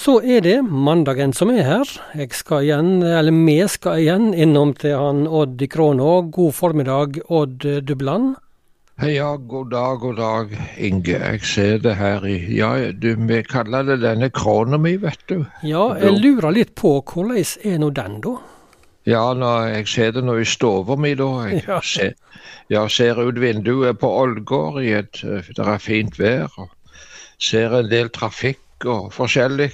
Så er det mandagen som er her. Jeg skal igjen, eller vi skal igjen innom til han Odd i Krånå. God formiddag, Odd Dubland. Ja, god dag, god dag, Inge. Jeg ser det her i Ja, du, vi kaller det denne krona mi, vet du. Ja, jeg lurer litt på hvordan er nå den, da? Ja, nå, jeg ser det nå i stua mi, da. Jeg Ja. ser, ja, ser ut vinduet på Ålgård i et eh, Det er fint vær. og Ser en del trafikk og forskjellig.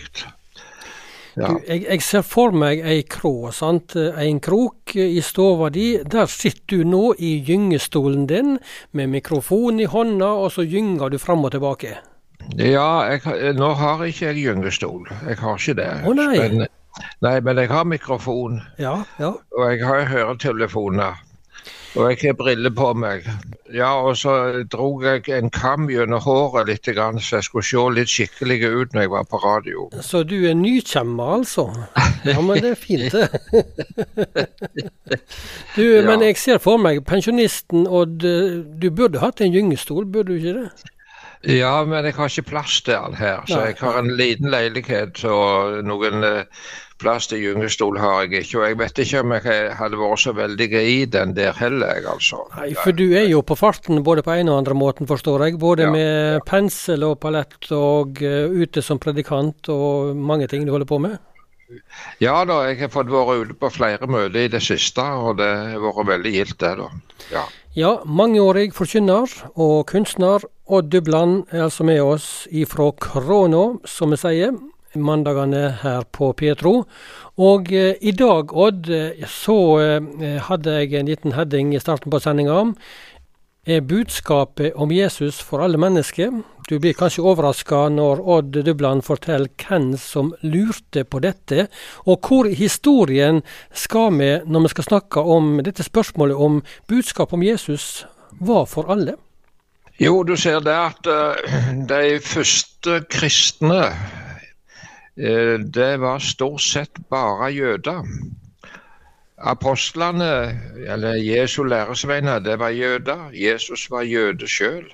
Ja. Du, jeg, jeg ser for meg ei krå, sant. En krok i stova di. Der sitter du nå i gyngestolen din med mikrofon i hånda, og så gynger du fram og tilbake. Ja, jeg, nå har ikke jeg gyngestol. Jeg har ikke det. Å, nei. Men, nei, men jeg har mikrofon, Ja, ja. og jeg har høretelefoner. Og jeg har briller på meg. Ja, og så drog jeg en kam gjennom håret litt, så jeg skulle se litt skikkelig ut når jeg var på radio. Så du er nykjemma, altså? Ja, men det er fint, det. Du, Ja. men jeg ser for meg pensjonisten Odd, du burde hatt en gyngestol, burde du ikke det? Ja, men jeg har ikke plass til den her, så jeg har en liten leilighet, og noen eh, plass til gyngestol har jeg ikke. Og jeg vet ikke om jeg hadde vært så veldig i den der heller, altså. Nei, for du er jo på farten både på en og andre måten, forstår jeg. Både Ja. med pensel og palett og eh, ute som predikant og mange ting du holder på med. Ja da, jeg har fått vært ute på flere møter i det siste, og det har vært veldig gildt, det, da. Ja. Ja, mangeårig forkynner og kunstner Odd Dubland er altså med oss ifra Kråna, som vi sier. Mandagene her på Petro. Og eh, i dag, Odd, eh, så eh, hadde jeg en liten heading i starten på sendinga. Er budskapet om Jesus for alle mennesker? Du blir kanskje overraska når Odd Dubland forteller hvem som lurte på dette, og hvor historien skal vi når vi skal snakke om dette spørsmålet om budskapet om Jesus var for alle. Jo, du ser det at eh, de første kristne, eh, det var stort sett bare jøder. Apostlene, eller Jesu læresveiner, det var jøder. Jesus var jøde sjøl.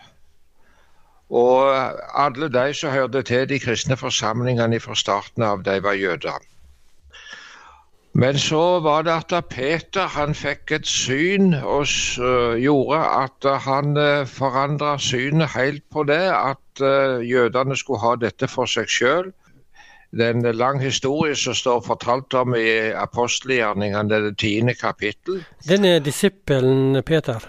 Og alle de som hørte til de kristne forsamlingene fra starten av, de var jøder. Men så var det at Peter han fikk et syn og øh, gjorde at han uh, forandra synet helt på det, at øh, jødene skulle ha dette for seg sjøl. Det er en lang historie som står fortalt om i apostelgjerningene, det tiende kapittel. Denne disippelen Peter.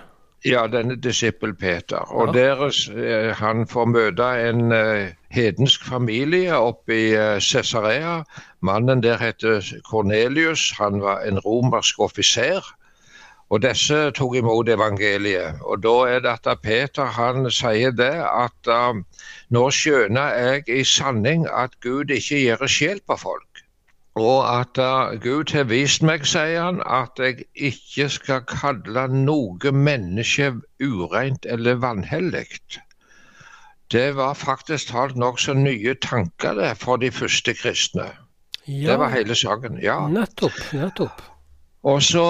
Ja, denne disippel Peter. Og Ja. deres, eh, han får møte en eh, hedensk familie oppe i eh, Cesarea. Mannen der heter Kornelius. Han var en romersk offiser. Og disse tok imot evangeliet. Og da er det at Peter han sier det at uh, nå skjønner jeg i sanning at Gud ikke gir sjel på folk. Og at uh, Gud har vist meg, sier han, at jeg ikke skal kalle noe menneske ureint eller vanhellig. Det var faktisk talt nokså nye tanker det for de første kristne. Ja, Det var hele saken. ja. nettopp, nettopp. Og så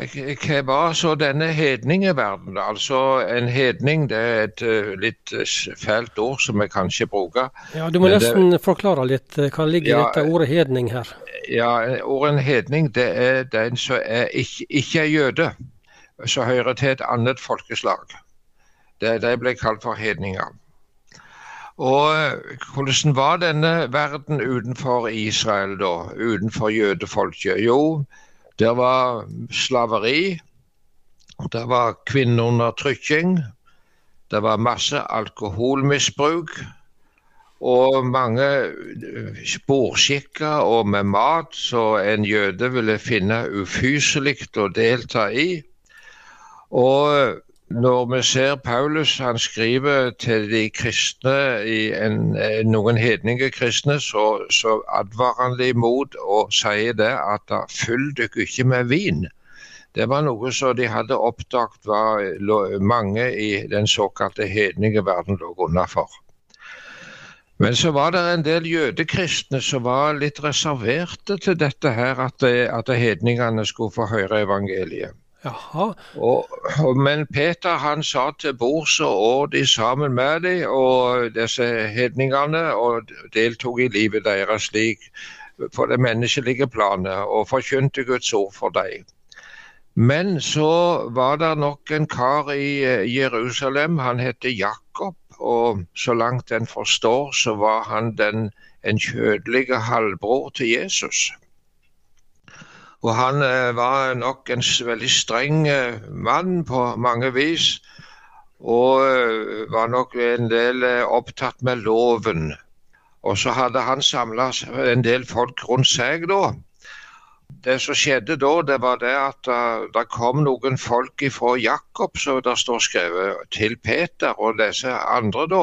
eh, hva var så denne hedningeverdenen? Altså en hedning det er et eh, litt eh, fælt ord som vi kanskje bruker. Ja, Du må det- nesten forklare litt eh, hva ligger i Ja, dette ordet hedning her. Ja, ordet hedning det er den som er ikke, ikke er jøde, som hører til et annet folkeslag. Det, de ble kalt for hedninger. Og eh, hvordan var denne verden utenfor Israel da, utenfor jødefolket? Jo, der var slaveri, det var kvinneundertrykking, det var masse alkoholmisbruk, og mange eh, sporskikker og med mat som en jøde ville finne ufyselig å delta i. Og når vi ser Paulus, han skriver til de kristne, en, eh, noen hedninge kristne, så, så advarer han dem imot og sier det at fyll dere ikke med vin. Det var noe som de hadde oppdaget var mange i den såkalte hedninge verden lå unna for. Men så var det en del jødekristne som var litt reserverte til dette her, at, at hedningene skulle få høre evangeliet. Og, og, men Peter han sa til bords og åt sammen med dem og disse hedningene, og deltok i livet deres slik på det menneskelige planet, og forkynte Guds ord for dem. Men så var det nok en kar i eh, Jerusalem, han heter Jakob, og så langt en forstår, så var han den, en kjødelige halvbror til Jesus. Og han eh, var nok en veldig streng eh, mann på mange vis. Og eh, var nok en del opptatt med loven. Og så hadde han samla en del folk rundt seg da. Det som skjedde da, det var det at det kom noen folk fra Jakob, som det står skrevet, til Peter og disse andre da.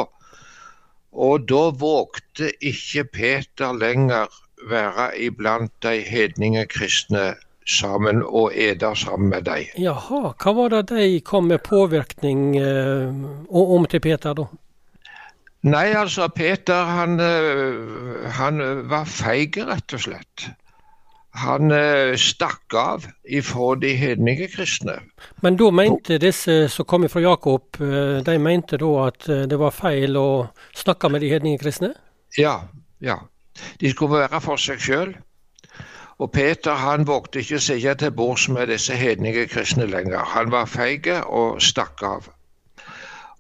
Og da vågte ikke Peter lenger være iblant de hedninge kristne sammen og ete sammen med dem. Jaha, hva var det de kom med påvirkning eh, om til Peter, da? Nei, altså Peter han, eh, han var feig, rett og slett. Han eh, stakk av ifra de hedninge kristne. Men da mente disse som kom fra Jakob, eh, de mente da at det var feil å snakke med de hedninge kristne? Ja, ja. De skulle være for seg sjøl. Og Peter han vågte ikke å sitte til bords med disse hedninge kristne lenger. Han var feig og stakk av.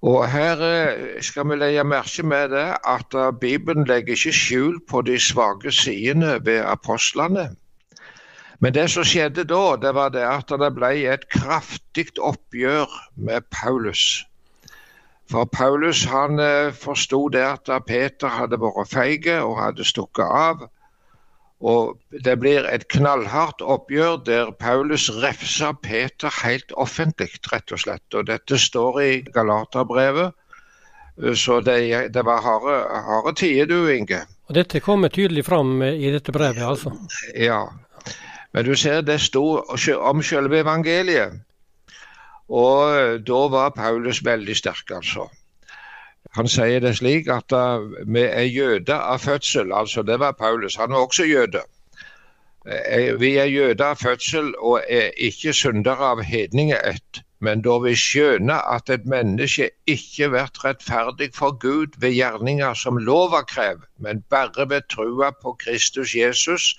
Og Her eh, skal vi legge merke med det at eh, Bibelen legger ikke skjul på de svake sidene ved apostlene. Men det som skjedde da, det var det at det ble et kraftig oppgjør med Paulus. For Paulus han eh, forsto det at Peter hadde vært feig og hadde stukket av. Og Det blir et knallhardt oppgjør der Paulus refser Peter helt offentlig, rett og slett. Og Dette står i Galaterbrevet, eh, så det, det var harde, harde tider, du Inge. Og Dette kommer tydelig fram i dette brevet, altså? Ja. Men du ser det sto om selve evangeliet. Og eh, da var Paulus veldig sterk, altså. Han sier det slik at uh, vi er jøder av fødsel. altså Det var Paulus. Han var også jøde. Uh, vi er jøder av fødsel og er ikke syndere av hedningeett. Men da vi skjønner at et menneske ikke blir rettferdig for Gud ved gjerninger som lova krever, men bare ved trua på Kristus Jesus,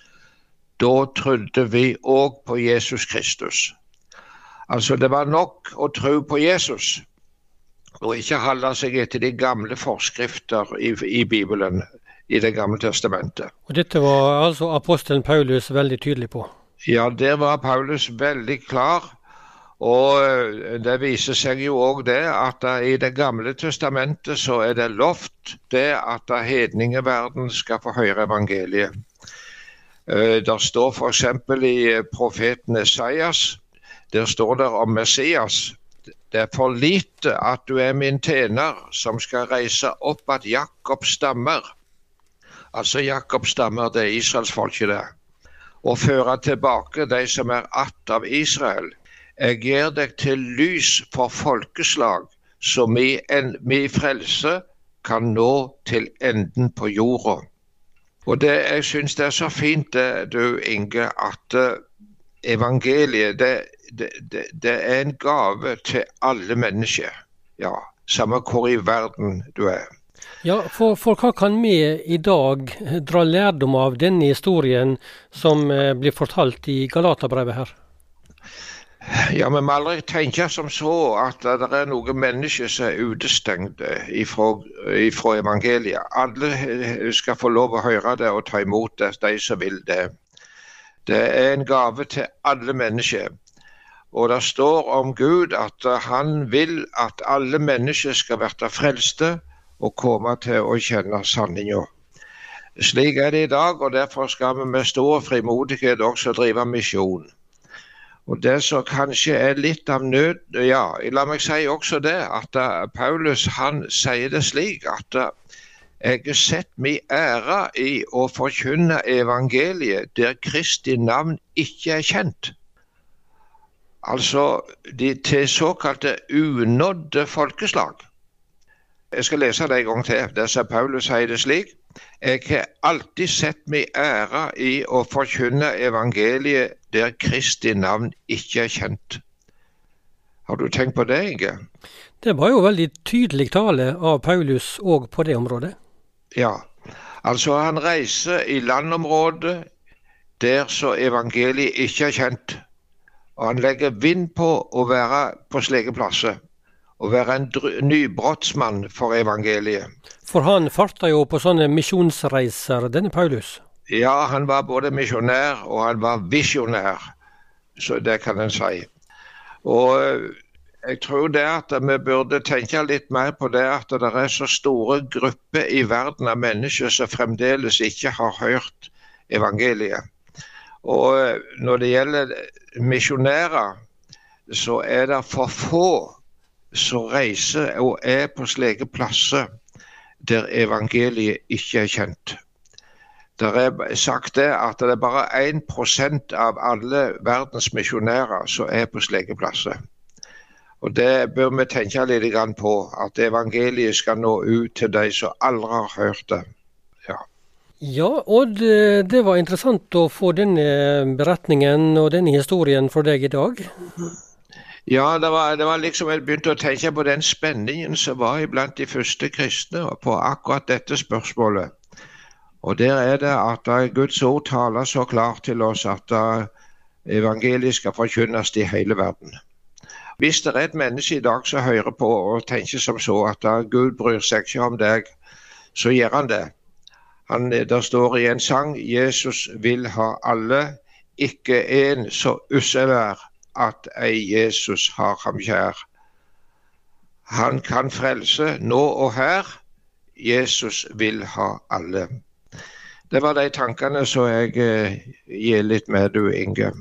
da trodde vi òg på Jesus Kristus. Altså, det var nok å tro på Jesus, og ikke holde seg etter de gamle forskrifter i, i Bibelen, i Det gamle testamentet. Og Dette var altså apostelen Paulus veldig tydelig på? Ja, der var Paulus veldig klar. Og eh, det viser seg jo òg det at i Det gamle testamentet så er det lovt det at hedningeverden skal få høre evangeliet. Det der står f.eks. i profeten Esaias der står det om Messias. Det er for lite at du er min tjener, som skal reise opp at Jakob stammer. Altså Jakob stammer, det er israelsfolket, det. Og føre tilbake de som er att av Israel. Jeg gir deg til lys for folkeslag, så mi, en, mi frelse kan nå til enden på jorda. Og det, Jeg syns det er så fint, det, du Inge, at uh, evangeliet det det, det, det, er en gave til alle mennesker. Ja, samme hvor i verden du er. Ja, for, for, hva kan vi i dag dra lærdom av denne historien som eh, blir fortalt i Galaterbrevet her? Ja, Vi må aldri tenke som så at det er noen mennesker som er utestengte fra evangeliet. Alle skal få lov å høre det og ta imot det, de som vil det. Det er en gave til alle mennesker. Og det står om Gud at han vil at alle mennesker skal bli frelste og komme til å kjenne sanninga. Slik er det i dag, og derfor skal vi med stor frimodighet også drive misjon. Og Det som kanskje er litt av nød Ja, la meg si også det at Paulus han sier det slik at jeg har sett min ære i å forkynne evangeliet der Kristi navn ikke er kjent altså de til såkalte unådde folkeslag. Jeg skal lese det en gang til. Der sier Paulus sier det slik. Jeg har alltid sett min ære i å forkynne evangeliet der Kristi navn ikke er kjent. Har du tenkt på det, Inge? Det var jo veldig tydelig tale av Paulus òg på det området. Ja, altså han reiser i landområdet der så evangeliet ikke er kjent. Og han legger vind på å være på slike plasser. Å være en nybrottsmann for evangeliet. For han farta jo på sånne misjonsreiser, denne Paulus? Ja, han var både misjonær og han var visjonær. Så det kan en si. Og eh, jeg tror det at vi burde tenke litt mer på det at det er så store grupper i verden av mennesker som fremdeles ikke har hørt evangeliet. Og eh, når det gjelder misjonærer, så er det for få som reiser og er på slike plasser der evangeliet ikke er kjent. Det er sagt det at det er bare 1% av alle verdens misjonærer som er på slike plasser. Og Det bør vi tenke litt på, at evangeliet skal nå ut til de som aldri har hørt det. Ja, Odd, det var interessant å få denne beretningen og denne historien for deg i dag. Ja, det var, det var liksom jeg begynte å tenke på den spenningen som var iblant de første kristne på akkurat dette spørsmålet. Og der er det at Guds ord taler så klart til oss at evangeliet skal forkynnes i hele verden. Hvis det er et menneske i dag som hører på og tenker som så at Gud bryr seg ikke om deg, så gjør han det. Han, der står i en sang 'Jesus vil ha alle', ikke en så ussel er at ei Jesus har ham kjær. Han kan frelse nå og her. Jesus vil ha alle. Det var de tankene som jeg eh, gir litt med, du Inge.